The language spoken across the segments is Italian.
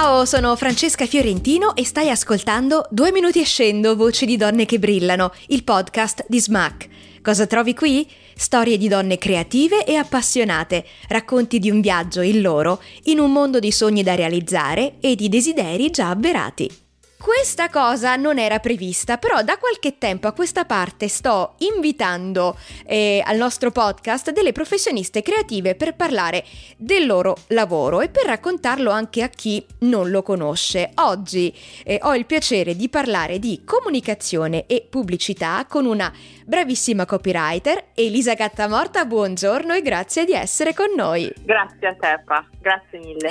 Ciao, sono Francesca Fiorentino e stai ascoltando Due minuti e scendo, voci di donne che brillano, il podcast di Smack. Cosa trovi qui? Storie di donne creative e appassionate, racconti di un viaggio, il loro, in un mondo di sogni da realizzare e di desideri già avverati. Questa cosa non era prevista, però da qualche tempo a questa parte sto invitando eh, al nostro podcast delle professioniste creative per parlare del loro lavoro e per raccontarlo anche a chi non lo conosce. Oggi eh, ho il piacere di parlare di comunicazione e pubblicità con una bravissima copywriter, Elisa Gattamorta. Buongiorno e grazie di essere con noi. Grazie a te, Pa. grazie mille.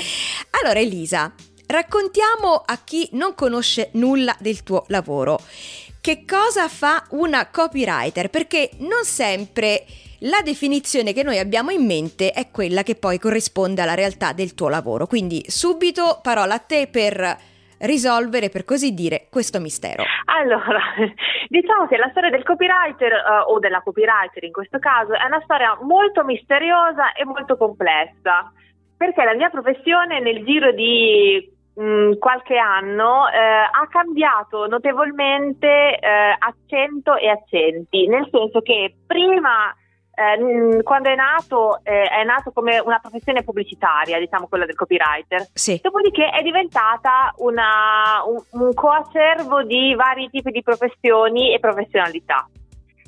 Allora, Elisa, Raccontiamo a chi non conosce nulla del tuo lavoro. Che cosa fa una copywriter? Perché non sempre la definizione che noi abbiamo in mente è quella che poi corrisponde alla realtà del tuo lavoro. Quindi subito parola a te per risolvere, per così dire, questo mistero. Allora, diciamo che la storia del copywriter uh, o della copywriter in questo caso è una storia molto misteriosa e molto complessa perché la mia professione nel giro di mh, mm, qualche anno eh, ha cambiato notevolmente eh, accento e accenti, nel senso che prima eh, quando è nato eh, è nato come una professione pubblicitaria, diciamo quella del copywriter, sì. dopodiché è diventata una, un, un coacervo di vari tipi di professioni e professionalità.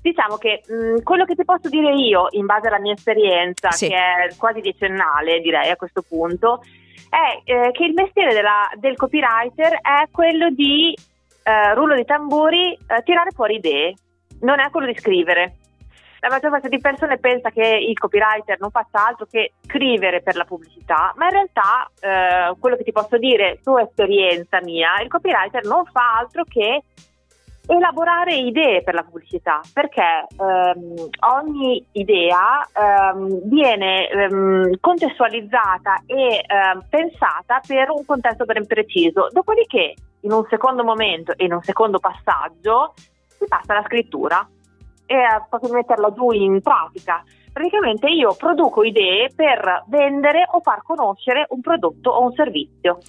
Diciamo che mh, quello che ti posso dire io, in base alla mia esperienza, sì. che è quasi decennale direi a questo punto, è eh, che il mestiere della, del copywriter è quello di, eh, rullo di tamburi, eh, tirare fuori idee, non è quello di scrivere. La maggior parte di persone pensa che il copywriter non faccia altro che scrivere per la pubblicità, ma in realtà eh, quello che ti posso dire su esperienza mia, il copywriter non fa altro che elaborare idee per la pubblicità, perché ehm, ogni idea ehm, viene ehm, contestualizzata e ehm, pensata per un contesto ben preciso. Dopodiché, in un secondo momento e in un secondo passaggio, si passa alla scrittura e a proprio metterla giù in pratica. Praticamente io produco idee per vendere o far conoscere un prodotto o un servizio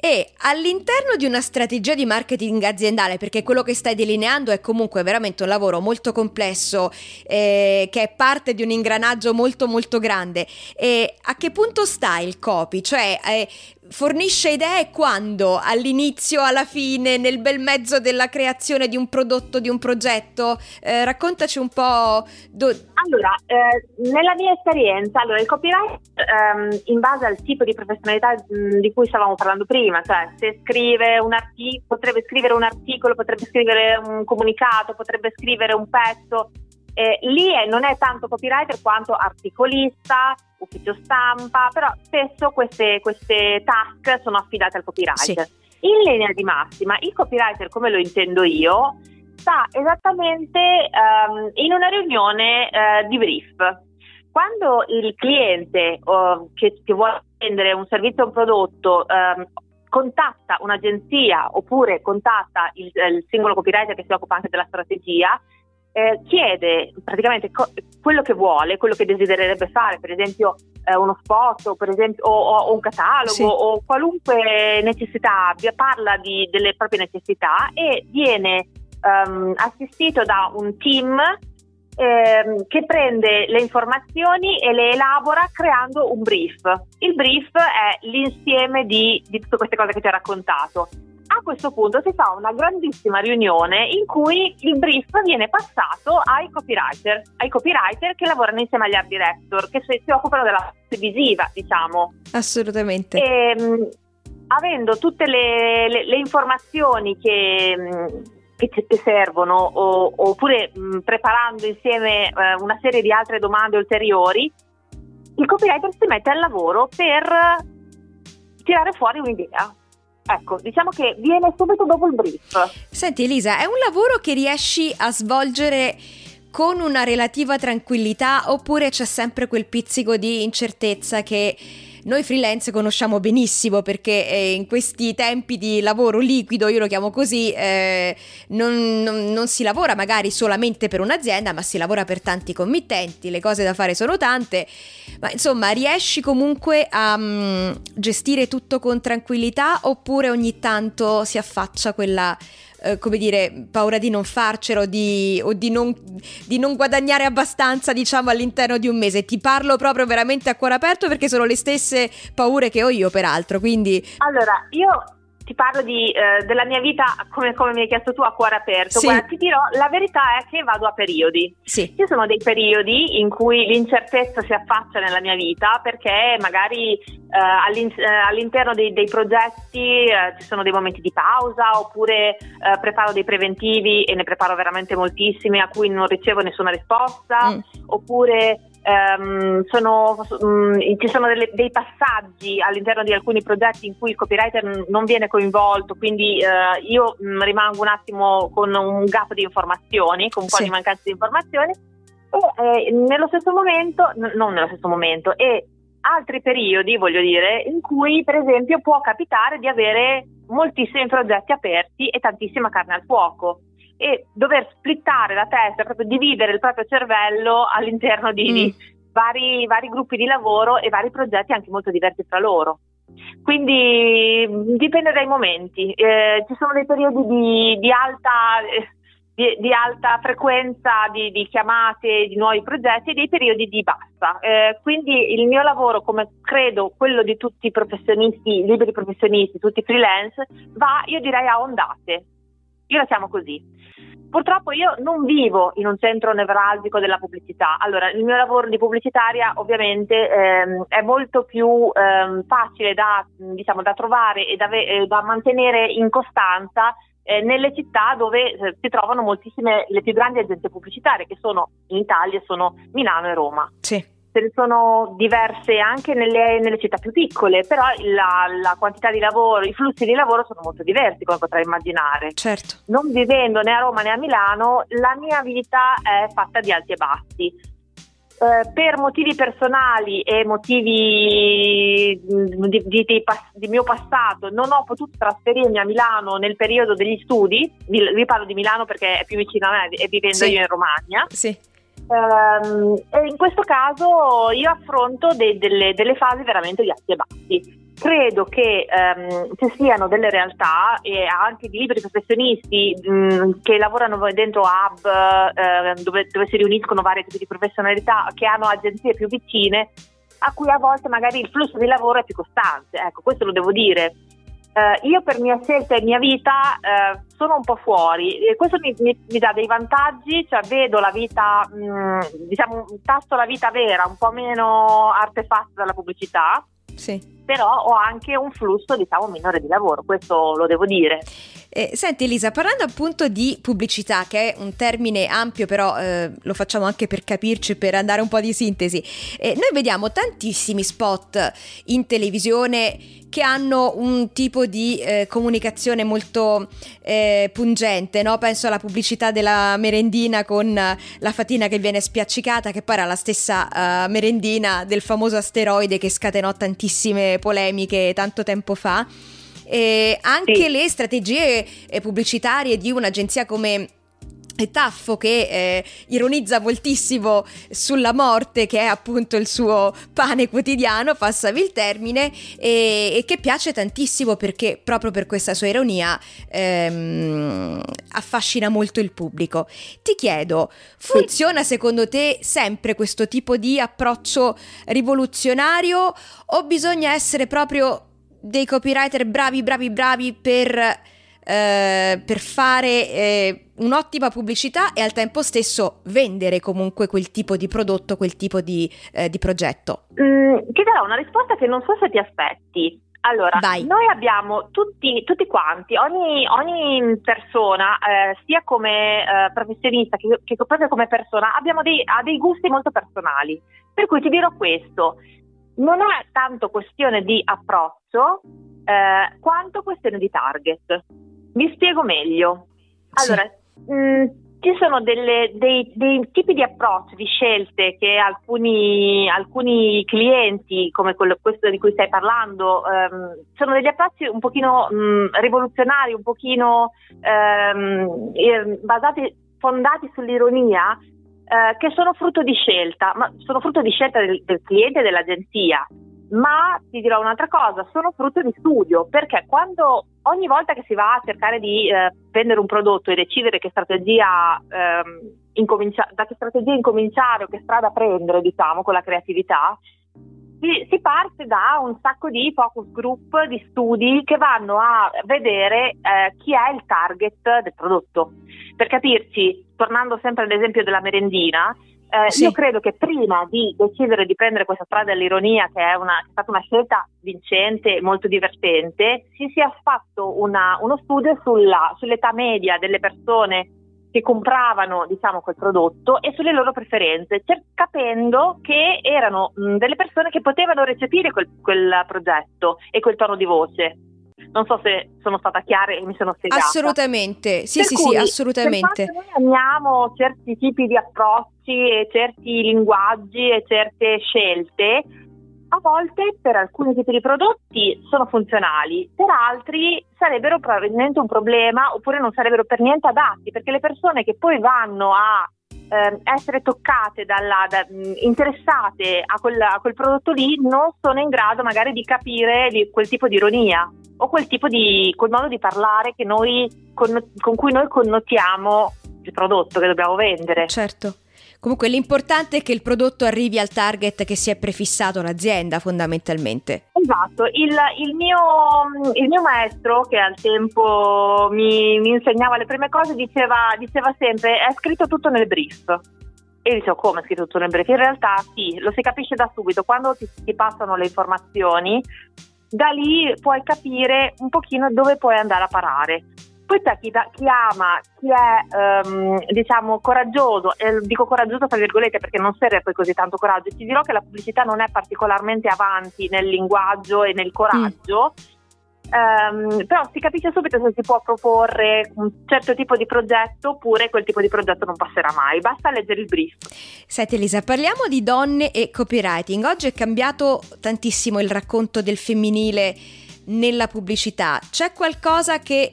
e all'interno di una strategia di marketing aziendale, perché quello che stai delineando è comunque veramente un lavoro molto complesso, eh, che è parte di un ingranaggio molto molto grande, e a che punto sta il copy? Cioè, eh, fornisce idee quando? All'inizio, alla fine, nel bel mezzo della creazione di un prodotto, di un progetto? Eh, raccontaci un po'. Do- allora, eh, nella mia esperienza, allora, il copyright, ehm, in base al tipo di professionalità mh, di cui stavamo parlando prima, cioè se scrive un articolo, potrebbe scrivere un articolo, potrebbe scrivere un comunicato, potrebbe scrivere un pezzo, eh, lì è, non è tanto copywriter quanto articolista, ufficio stampa, però spesso queste, queste task sono affidate al copywriter. Sì. In linea di massima, il copywriter, come lo intendo io, sta esattamente um, in una riunione uh, di brief. Quando il cliente uh, che, che, vuole vendere un servizio o un prodotto um, contatta un'agenzia oppure contatta il, il singolo copywriter che si occupa anche della strategia, eh, chiede praticamente co- quello che vuole, quello che desidererebbe fare, per esempio eh, uno spot o, per esempio, o, o un catalogo sì. o qualunque necessità abbia, parla di, delle proprie necessità e viene um, assistito da un team ehm, che prende le informazioni e le elabora creando un brief. Il brief è l'insieme di, di tutte queste cose che ti ho raccontato. A questo punto si fa una grandissima riunione in cui il brief viene passato ai copywriter, ai copywriter che lavorano insieme agli art director, che si, si occupano della parte visiva, diciamo. Assolutamente. E, mh, avendo tutte le, le, le informazioni che... Che ti servono o, oppure mh, preparando insieme eh, una serie di altre domande ulteriori, il copywriter si mette al lavoro per tirare fuori un'idea. Ecco, diciamo che viene subito dopo il brief. Senti Elisa, è un lavoro che riesci a svolgere con una relativa tranquillità oppure c'è sempre quel pizzico di incertezza che noi freelance conosciamo benissimo perché eh, in questi tempi di lavoro liquido, io lo chiamo così, eh, non, non, non, si lavora magari solamente per un'azienda, ma si lavora per tanti committenti, le cose da fare sono tante, ma insomma riesci comunque a um, gestire tutto con tranquillità oppure ogni tanto si affaccia quella eh, come dire, paura di non farcelo di, o di non, di non, guadagnare abbastanza, diciamo, all'interno di un mese. Ti parlo proprio veramente a cuore aperto perché sono le stesse paure che ho io, peraltro. Quindi... Allora, io ti parlo di, eh, della mia vita come, come, mi hai chiesto tu a cuore aperto. Sì. Guarda, ti dirò, la verità è che vado a periodi. Sì. Ci sono dei periodi in cui l'incertezza si affaccia nella mia vita perché magari eh, all'in- eh, all'interno dei, dei progetti eh, ci sono dei momenti di pausa oppure eh, preparo dei preventivi e ne preparo veramente moltissimi a cui non ricevo nessuna risposta mm. oppure Um, sono, um, ci sono delle, dei passaggi all'interno di alcuni progetti in cui il copywriter non viene coinvolto, quindi uh, io um, rimango un attimo con un gap di informazioni, con un po' sì. di mancanza di informazioni e eh, nello stesso momento, n- non nello stesso momento, e altri periodi, voglio dire, in cui per esempio può capitare di avere moltissimi progetti aperti e tantissima carne al fuoco e dover splittare la testa, proprio dividere il proprio cervello all'interno di, mm. vari, vari, gruppi di lavoro e vari progetti anche molto diversi tra loro. Quindi dipende dai momenti, eh, ci sono dei periodi di, di alta... Eh, di, di, alta frequenza di, di, chiamate di nuovi progetti e dei periodi di bassa. Eh, quindi il mio lavoro, come credo quello di tutti i professionisti, liberi professionisti, tutti freelance, va, io direi, a ondate. Io la chiamo così. Purtroppo io non vivo in un centro nevralgico della pubblicità. Allora, il mio lavoro di pubblicitaria ovviamente ehm, è molto più ehm, facile da, diciamo, da trovare e da, eh, da, mantenere in costanza eh, nelle città dove eh, si trovano moltissime, le più grandi agenzie pubblicitarie che sono in Italia, sono Milano e Roma. Sì ce ne sono diverse anche nelle, nelle città più piccole, però la, la, quantità di lavoro, i flussi di lavoro sono molto diversi, come potrai immaginare. Certo. Non vivendo né a Roma né a Milano, la mia vita è fatta di alti e bassi. Eh, per motivi personali e motivi mm, di, di, di, di, mio passato non ho potuto trasferirmi a Milano nel periodo degli studi, vi, vi parlo di Milano perché è più vicino a me e vivendo sì. io in Romagna. Sì e in questo caso io affronto de- delle, delle, fasi veramente di alti e bassi. Credo che um, ci siano delle realtà e anche di liberi professionisti um, che lavorano dentro hub uh, dove, dove si riuniscono varie tipi di professionalità che hanno agenzie più vicine a cui a volte magari il flusso di lavoro è più costante. Ecco, questo lo devo dire. Uh, io per mia scelta e mia vita uh, sono un po' fuori e questo mi, mi, mi, dà dei vantaggi, cioè vedo la vita, mh, mm, diciamo, tasto la vita vera, un po' meno artefatta dalla pubblicità. Sì. Però ho anche un flusso, diciamo, minore di lavoro, questo lo devo dire. Eh, senti Elisa, parlando appunto di pubblicità, che è un termine ampio, però eh, lo facciamo anche per capirci, per andare un po' di sintesi, eh, noi vediamo tantissimi spot in televisione che hanno un tipo di eh, comunicazione molto eh, pungente, no? penso alla pubblicità della merendina con la fatina che viene spiaccicata, che poi era la stessa uh, merendina del famoso asteroide che scatenò tantissime polemiche tanto tempo fa. E anche sì. le strategie eh, pubblicitarie di un'agenzia come Taffo che eh, ironizza moltissimo sulla morte che è appunto il suo pane quotidiano, passavi il termine, e, e che piace tantissimo perché proprio per questa sua ironia ehm, affascina molto il pubblico. Ti chiedo, funziona secondo te sempre questo tipo di approccio rivoluzionario o bisogna essere proprio dei copywriter bravi, bravi, bravi per eh, per fare eh, un'ottima pubblicità e al tempo stesso vendere comunque quel tipo di prodotto, quel tipo di, eh, di progetto? Mm, ti darò una risposta che non so se ti aspetti. Allora, Vai. noi abbiamo tutti, tutti quanti, ogni, ogni persona, eh, sia come eh, professionista che, che, proprio come persona, abbiamo dei, ha dei gusti molto personali. Per cui ti dirò questo, non è tanto questione di approccio eh, quanto questione di target. Vi spiego meglio. Allora, sì. mh, ci sono delle, dei, dei, tipi di approccio, di scelte che alcuni, alcuni clienti, come quello, questo di cui stai parlando, ehm, sono degli approcci un pochino mh, rivoluzionari, un pochino ehm, basati, fondati sull'ironia, eh, che sono frutto di scelta, ma sono frutto di scelta del, del cliente e dell'agenzia ma ti dirò un'altra cosa, sono frutto di studio, perché quando ogni volta che si va a cercare di eh, vendere un prodotto e decidere che strategia, ehm, da che strategia incominciare o che strada prendere, diciamo, con la creatività, si, si, parte da un sacco di focus group, di studi che vanno a vedere eh, chi è il target del prodotto. Per capirci, tornando sempre all'esempio della merendina, eh, sì. Io credo che prima di decidere di prendere questa strada dell'ironia, che è, una, è stata una scelta vincente e molto divertente, si sia fatto una, uno studio sulla, sull'età media delle persone che compravano diciamo, quel prodotto e sulle loro preferenze, cer- capendo che erano mh, delle persone che potevano recepire quel, quel progetto e quel tono di voce. Non so se sono stata chiara e mi sono spiegata. Assolutamente, sì, per sì, cui, sì, assolutamente. noi abbiamo certi tipi di approcci e certi linguaggi e certe scelte, a volte per alcuni tipi di prodotti sono funzionali, per altri sarebbero probabilmente un problema oppure non sarebbero per niente adatti, perché le persone che poi vanno a eh, essere toccate, dalla, da, interessate a quel, a quel, prodotto lì, non sono in grado magari di capire quel tipo di ironia o quel tipo di quel modo di parlare noi, con, con cui noi connotiamo il prodotto che dobbiamo vendere. Certo. Comunque l'importante è che il prodotto arrivi al target che si è prefissato l'azienda fondamentalmente. Esatto, il, il, mio, il mio, maestro che al tempo mi, mi insegnava le prime cose diceva, diceva, sempre è scritto tutto nel brief. E io dicevo come è scritto tutto nel brief? In realtà sì, lo si capisce da subito, quando ti, ti passano le informazioni da lì puoi capire un pochino dove puoi andare a parare. Poi c'è chi, da, chi ama, chi è um, diciamo coraggioso, e dico coraggioso tra virgolette perché non serve poi così tanto coraggio, ti dirò che la pubblicità non è particolarmente avanti nel linguaggio e nel coraggio. Mm. Um, però si capisce subito se si può proporre un certo tipo di progetto oppure quel tipo di progetto non passerà mai, basta leggere il brief. Senti Elisa, parliamo di donne e copywriting. Oggi è cambiato tantissimo il racconto del femminile nella pubblicità. C'è qualcosa che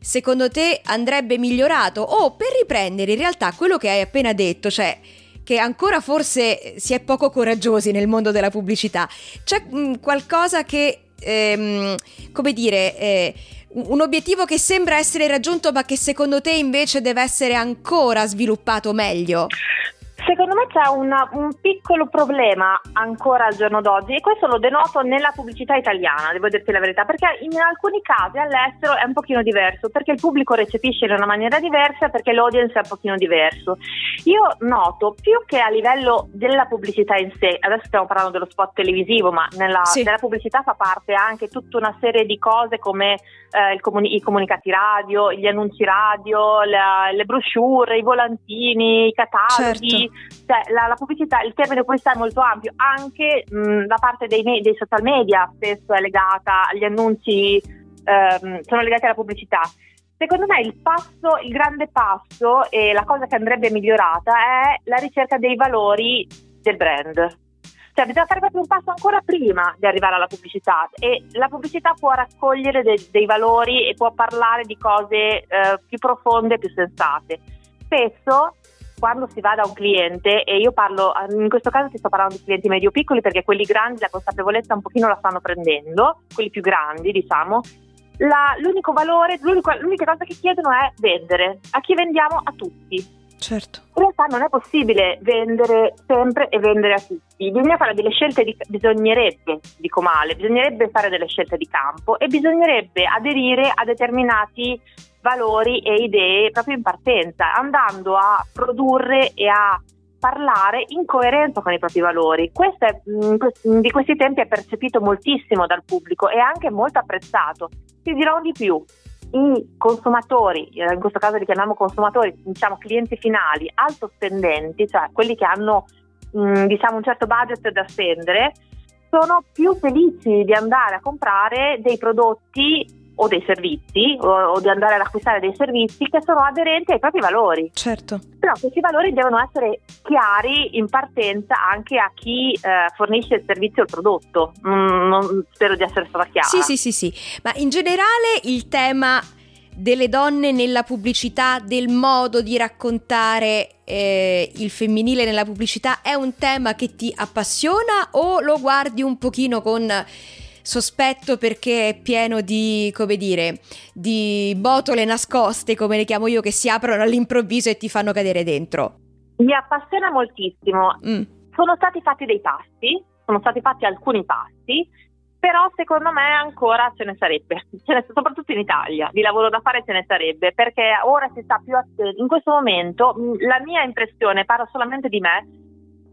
secondo te andrebbe migliorato o per riprendere in realtà quello che hai appena detto, cioè che ancora forse si è poco coraggiosi nel mondo della pubblicità. C'è mh, qualcosa che ehm, come dire, eh, un obiettivo che sembra essere raggiunto ma che secondo te invece deve essere ancora sviluppato meglio? Secondo me c'è una, un piccolo problema ancora al giorno d'oggi e questo lo denoto nella pubblicità italiana, devo dirti la verità, perché in alcuni casi all'estero è un pochino diverso, perché il pubblico recepisce in una maniera diversa, perché l'audience è un pochino diverso. Io noto più che a livello della pubblicità in sé, adesso stiamo parlando dello spot televisivo, ma nella, sì. nella pubblicità fa parte anche tutta una serie di cose come eh, comuni- i comunicati radio, gli annunci radio, la, le brochure, i volantini, i cataloghi. Certo cioè, la, la, pubblicità, il termine pubblicità è molto ampio, anche mh, la parte dei, dei, social media spesso è legata agli annunci, ehm, sono legati alla pubblicità. Secondo me il passo, il grande passo e la cosa che andrebbe migliorata è la ricerca dei valori del brand. Cioè bisogna fare proprio un passo ancora prima di arrivare alla pubblicità e la pubblicità può raccogliere de- dei valori e può parlare di cose eh, più profonde più sensate. Spesso quando si va da un cliente, e io parlo, in questo caso ti sto parlando di clienti medio-piccoli perché quelli grandi la consapevolezza un pochino la stanno prendendo, quelli più grandi diciamo, la, l'unico valore, l'unica cosa che chiedono è vendere. A chi vendiamo? A tutti. Certo. In realtà non è possibile vendere sempre e vendere a tutti, bisogna fare delle scelte, di, bisognerebbe, dico male, bisognerebbe fare delle scelte di campo e bisognerebbe aderire a determinati valori e idee proprio in partenza, andando a produrre e a parlare in coerenza con i propri valori. Questo è, mm, di questi tempi è percepito moltissimo dal pubblico e anche molto apprezzato. Ti dirò di più, i consumatori, eh, in questo caso li chiamiamo consumatori, diciamo clienti finali, alto spendenti, cioè quelli che hanno mm, diciamo un certo budget da spendere, sono più felici di andare a comprare dei prodotti o dei servizi o, o, di andare ad acquistare dei servizi che sono aderenti ai propri valori. Certo. Però questi valori devono essere chiari in partenza anche a chi eh, fornisce il servizio o il prodotto. Mm, non, spero di essere stata chiara. Sì, sì, sì, sì. Ma in generale il tema delle donne nella pubblicità, del modo di raccontare eh, il femminile nella pubblicità è un tema che ti appassiona o lo guardi un pochino con sospetto perché è pieno di, come dire, di botole nascoste, come le chiamo io, che si aprono all'improvviso e ti fanno cadere dentro. Mi appassiona moltissimo. Mm. Sono stati fatti dei passi, sono stati fatti alcuni passi, però secondo me ancora ce ne sarebbe, ce ne, soprattutto in Italia, di lavoro da fare ce ne sarebbe, perché ora si sta più attenti. In questo momento la mia impressione, parlo solamente di me, Mm,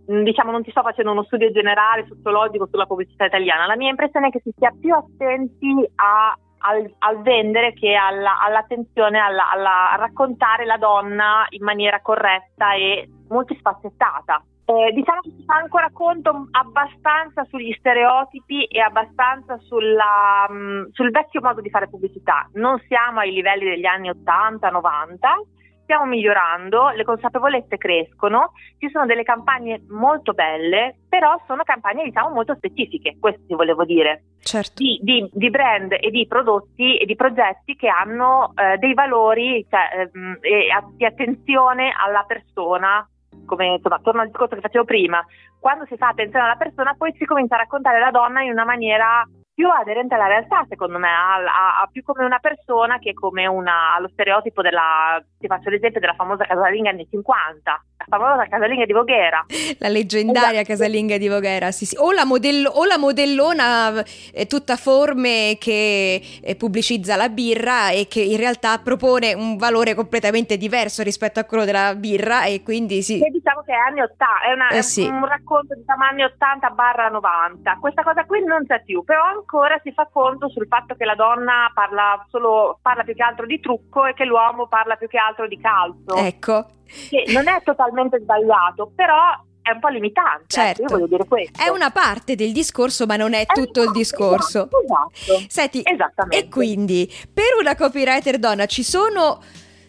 diciamo non ti sto facendo uno studio generale sociologico sulla pubblicità italiana, la mia impressione è che si sia più attenti a, al, al, vendere che alla, all'attenzione alla, alla, a raccontare la donna in maniera corretta e molto spassettata. Eh, diciamo che si fa ancora conto abbastanza sugli stereotipi e abbastanza sulla, um, sul vecchio modo di fare pubblicità. Non siamo ai livelli degli anni 80-90 stiamo migliorando, le consapevolezze crescono, ci sono delle campagne molto belle, però sono campagne diciamo molto specifiche, questo ti volevo dire, certo. di, di, di, brand e di prodotti e di progetti che hanno eh, dei valori cioè, ehm, e di attenzione alla persona, come insomma, torno al discorso che facevo prima, quando si fa attenzione alla persona poi si comincia a raccontare la donna in una maniera più aderente alla realtà, secondo me, a, a, più come una persona che come una, allo stereotipo della, ti faccio l'esempio della famosa casalinga anni 50, la famosa casalinga di Voghera. La leggendaria esatto. casalinga di Voghera, sì, sì. O la, modello, o la modellona eh, tutta forme che eh, pubblicizza la birra e che in realtà propone un valore completamente diverso rispetto a quello della birra e quindi sì. Che diciamo che è anni 80, è, una, eh, sì. un racconto diciamo anni 80 barra 90. Questa cosa qui non c'è più, però ancora si fa conto sul fatto che la donna parla, solo, parla più che altro di trucco e che l'uomo parla più che altro di calcio. Ecco. Che non è totalmente sbagliato, però è un po' limitante. Certo. Io voglio dire questo. È una parte del discorso, ma non è, è tutto il discorso. Esatto. esatto. Senti, e quindi per una copywriter donna ci sono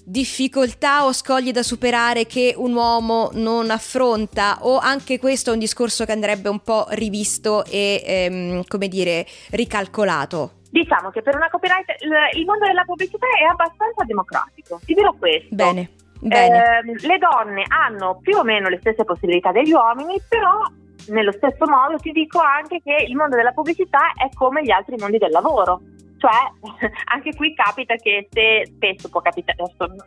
difficoltà o scogli da superare che un uomo non affronta o anche questo è un discorso che andrebbe un po' rivisto e ehm, come dire ricalcolato? Diciamo che per una copywriter il mondo della pubblicità è abbastanza democratico, ti dirò questo. Bene. Bene. Eh, le donne hanno più o meno le stesse possibilità degli uomini, però nello stesso modo ti dico anche che il mondo della pubblicità è come gli altri mondi del lavoro. Cioè, anche qui capita che se spesso può capitare,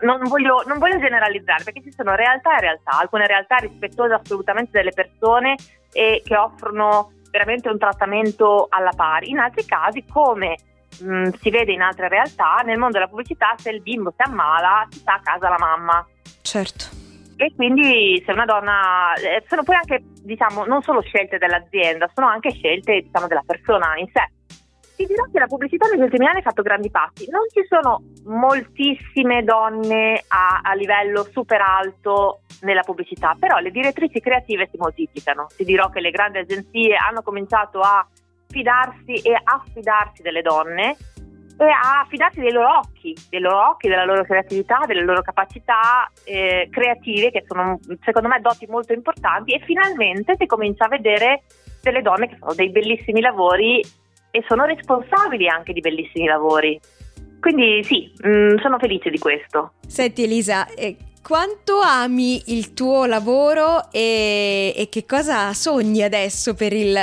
non voglio, non voglio generalizzare perché ci sono realtà e realtà, alcune realtà rispettose assolutamente delle persone e che offrono veramente un trattamento alla pari, in altri casi come mh, mm, si vede in altre realtà, nel mondo della pubblicità se il bimbo si ammala si sta a casa la mamma. Certo. E quindi se una donna eh, sono poi anche diciamo non solo scelte dell'azienda sono anche scelte diciamo della persona in sé ti dirò che la pubblicità negli ultimi anni ha fatto grandi passi. Non ci sono moltissime donne a, a, livello super alto nella pubblicità, però le direttrici creative si moltiplicano. Ti dirò che le grandi agenzie hanno cominciato a fidarsi e affidarsi delle donne e a fidarsi dei loro occhi, dei loro occhi, della loro creatività, delle loro capacità eh, creative, che sono secondo me doti molto importanti, e finalmente si comincia a vedere delle donne che fanno dei bellissimi lavori e sono responsabili anche di bellissimi lavori. Quindi sì, mh, mm, sono felice di questo. Senti Elisa, eh, quanto ami il tuo lavoro e, e che cosa sogni adesso per il,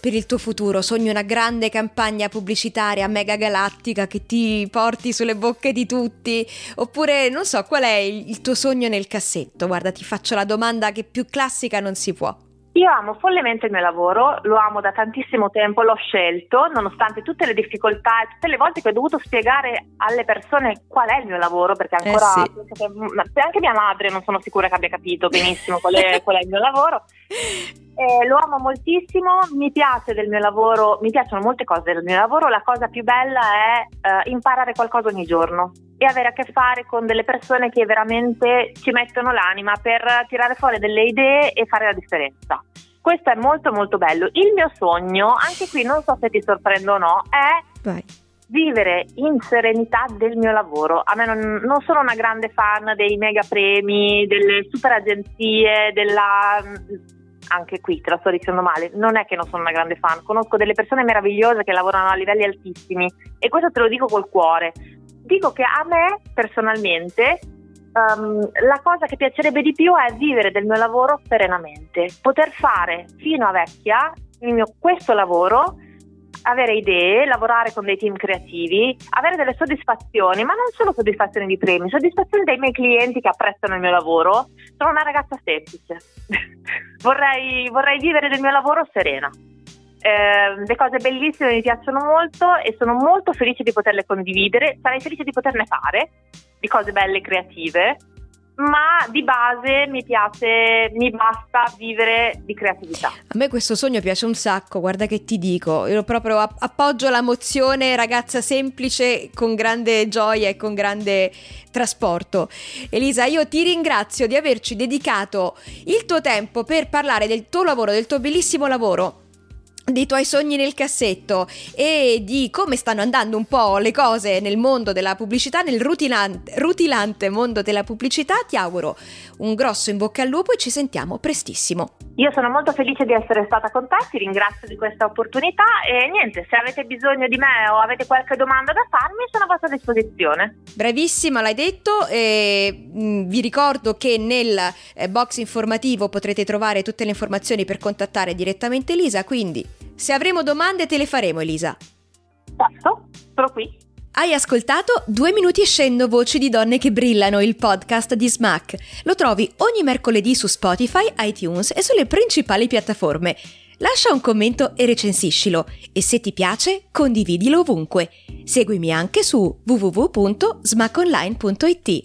per il, tuo futuro? Sogni una grande campagna pubblicitaria mega galattica che ti porti sulle bocche di tutti? Oppure non so, qual è il, il tuo sogno nel cassetto? Guarda, ti faccio la domanda che più classica non si può. Io amo follemente il mio lavoro, lo amo da tantissimo tempo, l'ho scelto, nonostante tutte le difficoltà e tutte le volte che ho dovuto spiegare alle persone qual è il mio lavoro, perché eh ancora eh sì. che, anche mia madre non sono sicura che abbia capito benissimo qual è, qual è il mio lavoro. Eh, lo amo moltissimo, mi piace del mio lavoro, mi piacciono molte cose del mio lavoro, la cosa più bella è eh, imparare qualcosa ogni giorno e avere a che fare con delle persone che veramente ci mettono l'anima per tirare fuori delle idee e fare la differenza. Questo è molto molto bello. Il mio sogno, anche qui non so se ti sorprendo o no, è Vai. vivere in serenità del mio lavoro. A me non, non sono una grande fan dei mega premi, delle super agenzie, della anche qui te la sto dicendo male, non è che non sono una grande fan, conosco delle persone meravigliose che lavorano a livelli altissimi e questo te lo dico col cuore. Dico che a me personalmente um, la cosa che piacerebbe di più è vivere del mio lavoro serenamente, poter fare fino a vecchia mio, questo lavoro avere idee, lavorare con dei team creativi, avere delle soddisfazioni, ma non solo soddisfazioni di premi, soddisfazioni dei miei clienti che apprezzano il mio lavoro. Sono una ragazza semplice, vorrei, vorrei vivere del mio lavoro serena. Eh, le cose bellissime mi piacciono molto e sono molto felice di poterle condividere, sarei felice di poterne fare di cose belle e creative ma di base mi piace, mi basta vivere di creatività. A me questo sogno piace un sacco, guarda che ti dico, io proprio appoggio la mozione ragazza semplice con grande gioia e con grande trasporto. Elisa, io ti ringrazio di averci dedicato il tuo tempo per parlare del tuo lavoro, del tuo bellissimo lavoro dei tuoi sogni nel cassetto e di come stanno andando un po' le cose nel mondo della pubblicità, nel rutilante, rutilante mondo della pubblicità, ti auguro un grosso in bocca al lupo e ci sentiamo prestissimo. Io sono molto felice di essere stata con te, ti ringrazio di questa opportunità e niente, se avete bisogno di me o avete qualche domanda da farmi sono a vostra disposizione. Bravissima, l'hai detto e mm, vi ricordo che nel eh, box informativo potrete trovare tutte le informazioni per contattare direttamente Elisa, quindi se avremo domande te le faremo Elisa. Certo, sono qui. Hai ascoltato Due minuti e scendo voci di donne che brillano, il podcast di Smack. Lo trovi ogni mercoledì su Spotify, iTunes e sulle principali piattaforme. Lascia un commento e recensiscilo e se ti piace condividilo ovunque. Seguimi anche su www.smackonline.it.